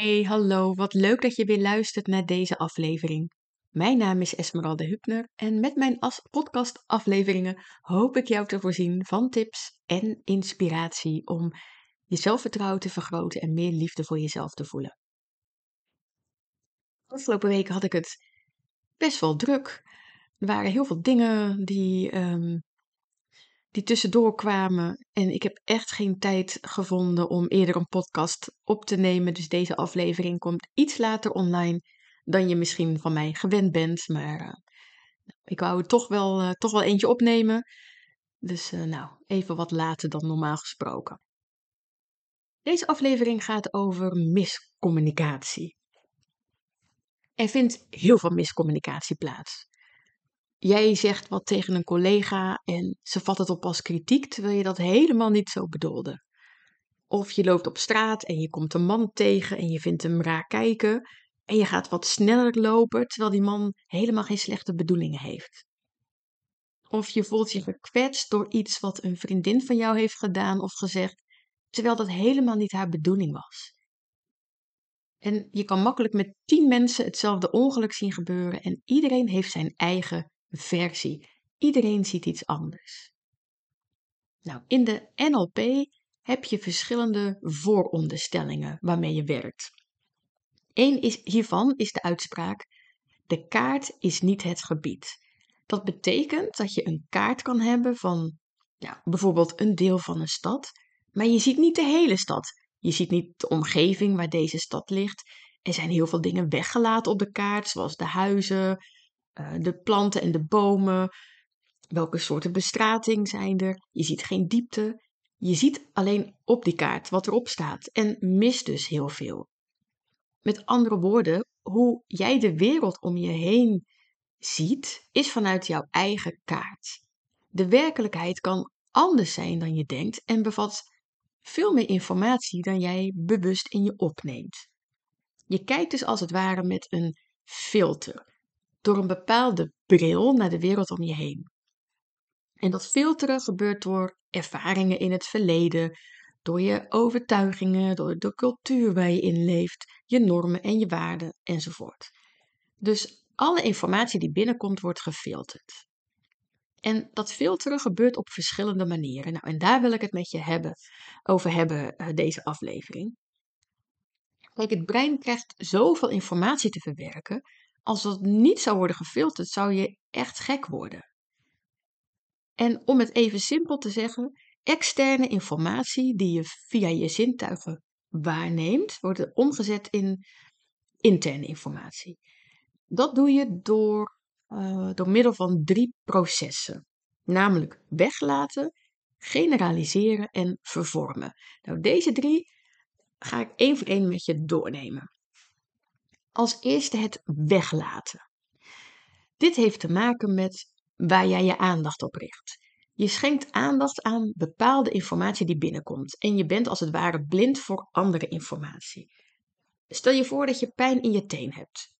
Hey, hallo, wat leuk dat je weer luistert naar deze aflevering. Mijn naam is Esmeralda Hupner en met mijn podcastafleveringen hoop ik jou te voorzien van tips en inspiratie om je zelfvertrouwen te vergroten en meer liefde voor jezelf te voelen. Afgelopen weken had ik het best wel druk. Er waren heel veel dingen die ehm, die tussendoor kwamen. En ik heb echt geen tijd gevonden om eerder een podcast op te nemen. Dus deze aflevering komt iets later online dan je misschien van mij gewend bent. Maar uh, ik wou er toch wel, uh, toch wel eentje opnemen. Dus uh, nou, even wat later dan normaal gesproken. Deze aflevering gaat over miscommunicatie. Er vindt heel veel miscommunicatie plaats. Jij zegt wat tegen een collega en ze vat het op als kritiek, terwijl je dat helemaal niet zo bedoelde. Of je loopt op straat en je komt een man tegen en je vindt hem raar kijken en je gaat wat sneller lopen, terwijl die man helemaal geen slechte bedoelingen heeft. Of je voelt je gekwetst door iets wat een vriendin van jou heeft gedaan of gezegd, terwijl dat helemaal niet haar bedoeling was. En je kan makkelijk met tien mensen hetzelfde ongeluk zien gebeuren en iedereen heeft zijn eigen versie. Iedereen ziet iets anders. Nou, in de NLP heb je verschillende vooronderstellingen waarmee je werkt. Eén is, hiervan is de uitspraak: de kaart is niet het gebied. Dat betekent dat je een kaart kan hebben van ja, bijvoorbeeld een deel van een stad, maar je ziet niet de hele stad. Je ziet niet de omgeving waar deze stad ligt. Er zijn heel veel dingen weggelaten op de kaart, zoals de huizen, de planten en de bomen. Welke soorten bestrating zijn er? Je ziet geen diepte. Je ziet alleen op die kaart wat erop staat en mist dus heel veel. Met andere woorden, hoe jij de wereld om je heen ziet, is vanuit jouw eigen kaart. De werkelijkheid kan anders zijn dan je denkt en bevat veel meer informatie dan jij bewust in je opneemt. Je kijkt dus als het ware met een filter door een bepaalde bril naar de wereld om je heen. En dat filteren gebeurt door ervaringen in het verleden, door je overtuigingen, door de cultuur waar je in leeft, je normen en je waarden enzovoort. Dus alle informatie die binnenkomt wordt gefilterd. En dat filteren gebeurt op verschillende manieren. Nou, en daar wil ik het met je hebben, over hebben, uh, deze aflevering. Kijk, het brein krijgt zoveel informatie te verwerken als dat niet zou worden gefilterd, zou je echt gek worden. En om het even simpel te zeggen, externe informatie die je via je zintuigen waarneemt, wordt omgezet in interne informatie. Dat doe je door, uh, door middel van drie processen, namelijk weglaten, generaliseren en vervormen. Nou, deze drie ga ik één voor één met je doornemen. Als eerste het weglaten. Dit heeft te maken met waar jij je aandacht op richt. Je schenkt aandacht aan bepaalde informatie die binnenkomt en je bent als het ware blind voor andere informatie. Stel je voor dat je pijn in je teen hebt.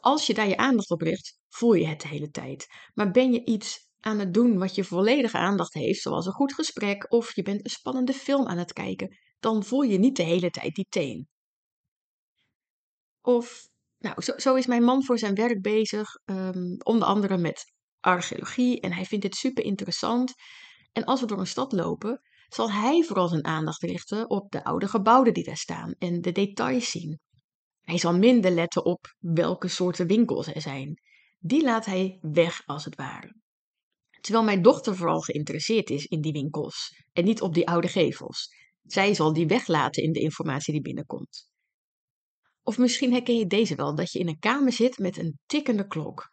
Als je daar je aandacht op richt, voel je het de hele tijd. Maar ben je iets aan het doen wat je volledige aandacht heeft, zoals een goed gesprek of je bent een spannende film aan het kijken, dan voel je niet de hele tijd die teen. Of, nou, zo, zo is mijn man voor zijn werk bezig, um, onder andere met archeologie. En hij vindt het super interessant. En als we door een stad lopen, zal hij vooral zijn aandacht richten op de oude gebouwen die daar staan en de details zien. Hij zal minder letten op welke soorten winkels er zijn. Die laat hij weg als het ware. Terwijl mijn dochter vooral geïnteresseerd is in die winkels en niet op die oude gevels. Zij zal die weglaten in de informatie die binnenkomt. Of misschien herken je deze wel, dat je in een kamer zit met een tikkende klok.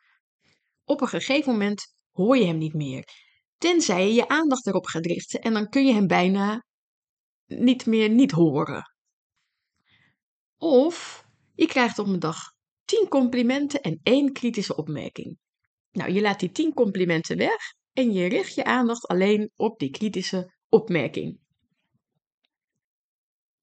Op een gegeven moment hoor je hem niet meer, tenzij je je aandacht erop gaat richten en dan kun je hem bijna niet meer niet horen. Of je krijgt op een dag tien complimenten en één kritische opmerking. Nou, je laat die tien complimenten weg en je richt je aandacht alleen op die kritische opmerking.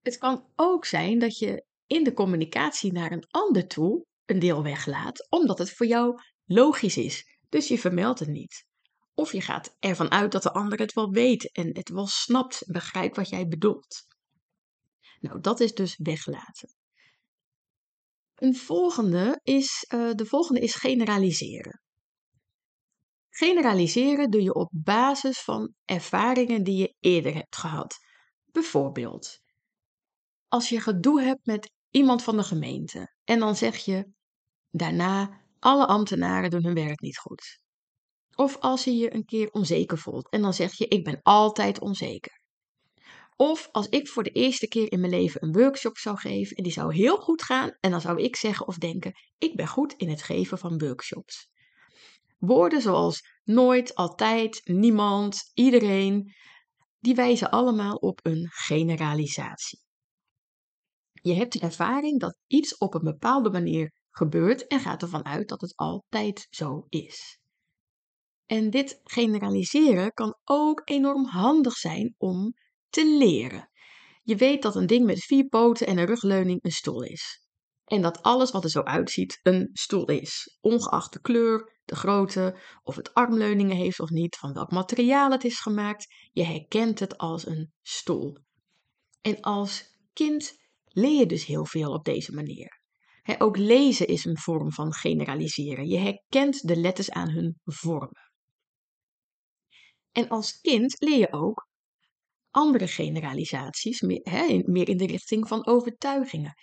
Het kan ook zijn dat je in de communicatie naar een ander toe een deel weglaat, omdat het voor jou logisch is. Dus je vermeldt het niet. Of je gaat ervan uit dat de ander het wel weet en het wel snapt begrijpt wat jij bedoelt. Nou, dat is dus weglaten. Een volgende is, uh, de volgende is generaliseren. Generaliseren doe je op basis van ervaringen die je eerder hebt gehad. Bijvoorbeeld, als je gedoe hebt met iemand van de gemeente en dan zeg je daarna alle ambtenaren doen hun werk niet goed. Of als je je een keer onzeker voelt en dan zeg je ik ben altijd onzeker. Of als ik voor de eerste keer in mijn leven een workshop zou geven en die zou heel goed gaan en dan zou ik zeggen of denken ik ben goed in het geven van workshops. Woorden zoals nooit, altijd, niemand, iedereen, die wijzen allemaal op een generalisatie. Je hebt de ervaring dat iets op een bepaalde manier gebeurt en gaat ervan uit dat het altijd zo is. En dit generaliseren kan ook enorm handig zijn om te leren. Je weet dat een ding met vier poten en een rugleuning een stoel is. En dat alles wat er zo uitziet een stoel is, ongeacht de kleur, de grootte, of het armleuningen heeft of niet, van welk materiaal het is gemaakt. Je herkent het als een stoel. En als kind leer je dus heel veel op deze manier. ook lezen is een vorm van generaliseren. Je herkent de letters aan hun vormen. En als kind leer je ook andere generalisaties, meer, meer in de richting van overtuigingen.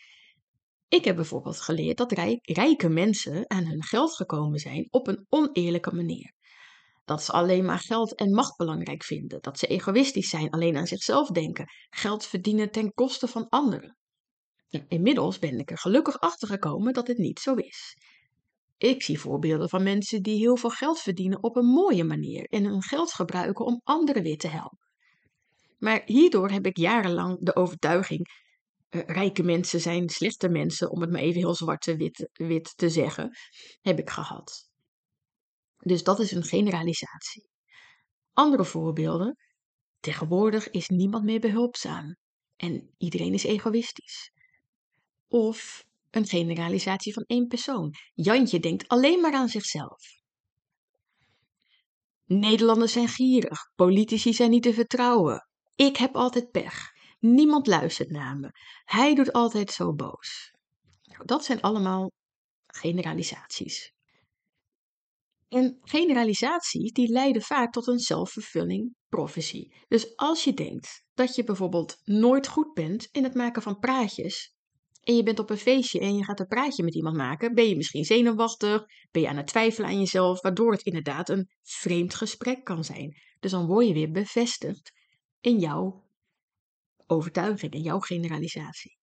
Ik heb bijvoorbeeld geleerd dat rijke mensen aan hun geld gekomen zijn op een oneerlijke manier. Dat ze alleen maar geld en macht belangrijk vinden, dat ze egoïstisch zijn, alleen aan zichzelf denken, geld verdienen ten koste van anderen. Inmiddels ben ik er gelukkig achter gekomen dat het niet zo is. Ik zie voorbeelden van mensen die heel veel geld verdienen op een mooie manier en hun geld gebruiken om anderen weer te helpen. Maar hierdoor heb ik jarenlang de overtuiging uh, rijke mensen zijn slechte mensen, om het maar even heel zwart-wit wit te zeggen, heb ik gehad. Dus dat is een generalisatie. Andere voorbeelden. Tegenwoordig is niemand meer behulpzaam en iedereen is egoïstisch. Of een generalisatie van één persoon. Jantje denkt alleen maar aan zichzelf. Nederlanders zijn gierig, politici zijn niet te vertrouwen. Ik heb altijd pech. Niemand luistert naar me. Hij doet altijd zo boos. Nou, dat zijn allemaal generalisaties. En generalisaties die leiden vaak tot een self-fulfilling prophecy. Dus als je denkt dat je bijvoorbeeld nooit goed bent in het maken van praatjes, en je bent op een feestje en je gaat een praatje met iemand maken, ben je misschien zenuwachtig, ben je aan het twijfelen aan jezelf, waardoor het inderdaad een vreemd gesprek kan zijn. Dus dan word je weer bevestigd in jouw overtuiging en jouw generalisatie.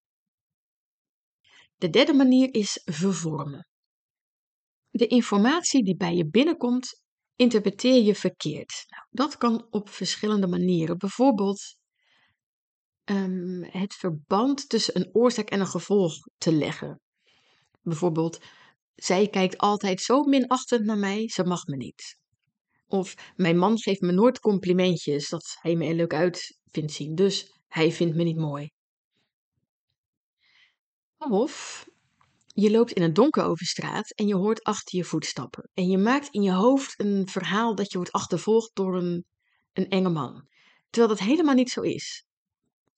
De derde manier is vervormen. De informatie die bij je binnenkomt, interpreteer je verkeerd. Nou, dat kan op verschillende manieren. Bijvoorbeeld um, het verband tussen een oorzaak en een gevolg te leggen. Bijvoorbeeld, zij kijkt altijd zo minachtend naar mij, ze mag me niet. Of mijn man geeft me nooit complimentjes dat hij me er leuk uit vindt zien. Dus hij vindt me niet mooi. Of je loopt in het donker over straat en je hoort achter je voetstappen. En je maakt in je hoofd een verhaal dat je wordt achtervolgd door een enge man. Terwijl dat helemaal niet zo is.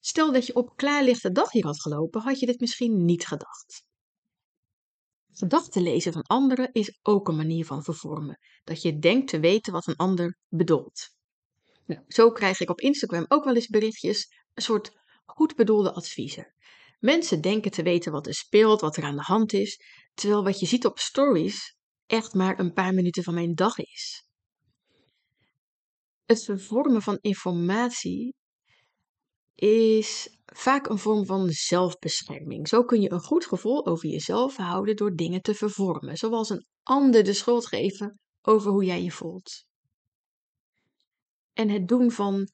Stel dat je op klaarlichte dag hier had gelopen, had je dit misschien niet gedacht. Gedachten lezen van anderen is ook een manier van vervormen. Dat je denkt te weten wat een ander bedoelt. Nou, zo krijg ik op Instagram ook wel eens berichtjes een soort goed bedoelde adviezen. Mensen denken te weten wat er speelt, wat er aan de hand is, terwijl wat je ziet op stories echt maar een paar minuten van mijn dag is. Het vervormen van informatie is vaak een vorm van zelfbescherming. Zo kun je een goed gevoel over jezelf houden door dingen te vervormen, zoals een ander de schuld geven over hoe jij je voelt. En het doen van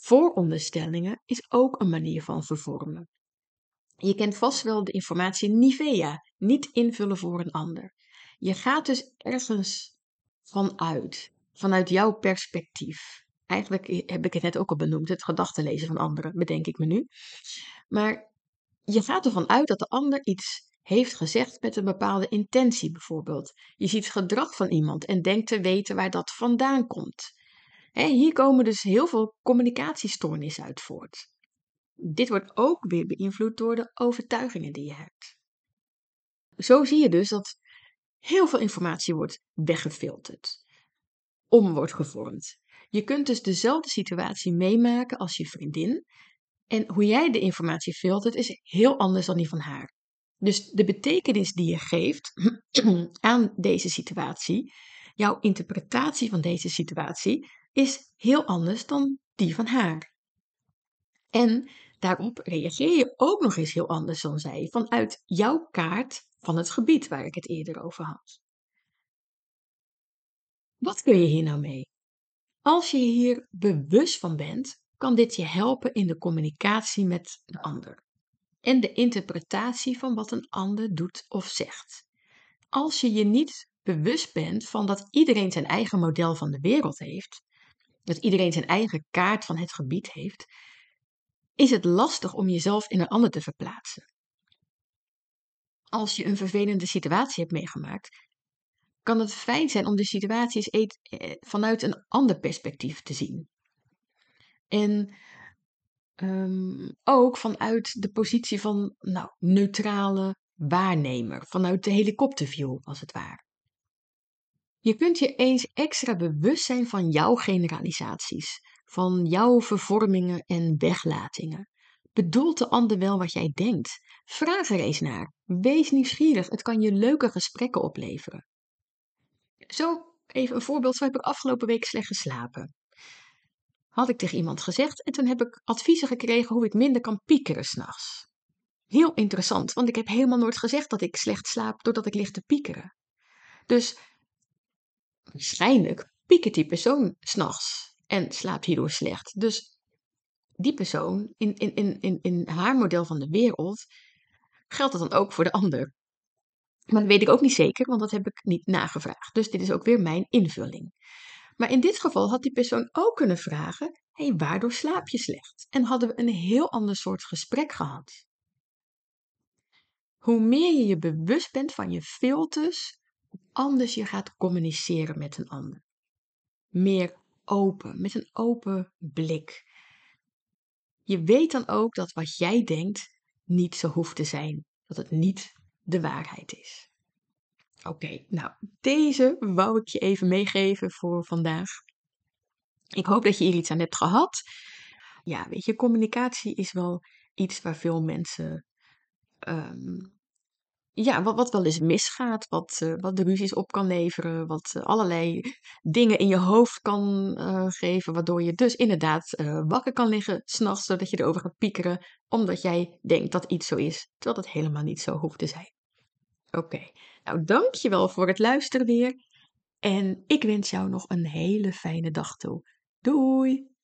Vooronderstellingen is ook een manier van vervormen. Je kent vast wel de informatie Nivea, niet invullen voor een ander. Je gaat dus ergens vanuit, vanuit jouw perspectief. Eigenlijk heb ik het net ook al benoemd, het gedachtenlezen van anderen, bedenk ik me nu. Maar je gaat ervan uit dat de ander iets heeft gezegd met een bepaalde intentie bijvoorbeeld. Je ziet het gedrag van iemand en denkt te weten waar dat vandaan komt hier komen dus heel veel communicatiestoornissen uit voort. Dit wordt ook weer beïnvloed door de overtuigingen die je hebt. Zo zie je dus dat heel veel informatie wordt weggefilterd, om wordt gevormd. Je kunt dus dezelfde situatie meemaken als je vriendin. En hoe jij de informatie filtert is heel anders dan die van haar. Dus de betekenis die je geeft aan deze situatie, jouw interpretatie van deze situatie, is heel anders dan die van haar. En daarop reageer je ook nog eens heel anders dan zij, vanuit jouw kaart van het gebied waar ik het eerder over had. Wat kun je hier nou mee? Als je hier bewust van bent, kan dit je helpen in de communicatie met de ander en de interpretatie van wat een ander doet of zegt. Als je je niet bewust bent van dat iedereen zijn eigen model van de wereld heeft, dat iedereen zijn eigen kaart van het gebied heeft, is het lastig om jezelf in een ander te verplaatsen. Als je een vervelende situatie hebt meegemaakt, kan het fijn zijn om de situatie eens eh, vanuit een ander perspectief te zien. En um, ook vanuit de positie van nou, neutrale waarnemer, vanuit de helikopterview als het ware. Je kunt je eens extra bewust zijn van jouw generalisaties, van jouw vervormingen en weglatingen. Bedoelt de ander wel wat jij denkt? Vraag er eens naar. Wees nieuwsgierig, het kan je leuke gesprekken opleveren. Zo even een voorbeeld, zo heb ik afgelopen week slecht geslapen. Had ik tegen iemand gezegd en toen heb ik adviezen gekregen hoe ik minder kan piekeren s'nachts. Heel interessant, want ik heb helemaal nooit gezegd dat ik slecht slaap doordat ik lig te piekeren. Dus waarschijnlijk piekert die persoon s'nachts en slaapt hierdoor slecht. Dus die persoon, in, in, in, in, in haar model van de wereld, geldt dat dan ook voor de ander. Maar dat weet ik ook niet zeker, want dat heb ik niet nagevraagd. Dus dit is ook weer mijn invulling. Maar in dit geval had die persoon ook kunnen vragen: hey, waardoor slaap je slecht? En hadden we een heel ander soort gesprek gehad. Hoe meer je je bewust bent van je filters, hoe anders je gaat communiceren met een ander. Meer open, met een open blik. Je weet dan ook dat wat jij denkt niet zo hoeft te zijn, dat het niet de waarheid is. Oké, nou, deze wou ik je even meegeven voor vandaag. Ik hoop dat je hier iets aan hebt gehad. Ja, weet je, communicatie is wel iets waar veel mensen ehm, ja, wat, wat wel eens misgaat, wat, uh, wat de ruzies op kan leveren, wat uh, allerlei dingen in je hoofd kan uh, geven, waardoor je dus inderdaad wakker kan liggen s'nachts, zodat je erover gaat piekeren, omdat jij denkt dat iets zo is, terwijl het helemaal niet zo hoeft te zijn. Oké, nou dankjewel voor het luisteren weer en ik wens jou nog een hele fijne dag toe. Doei!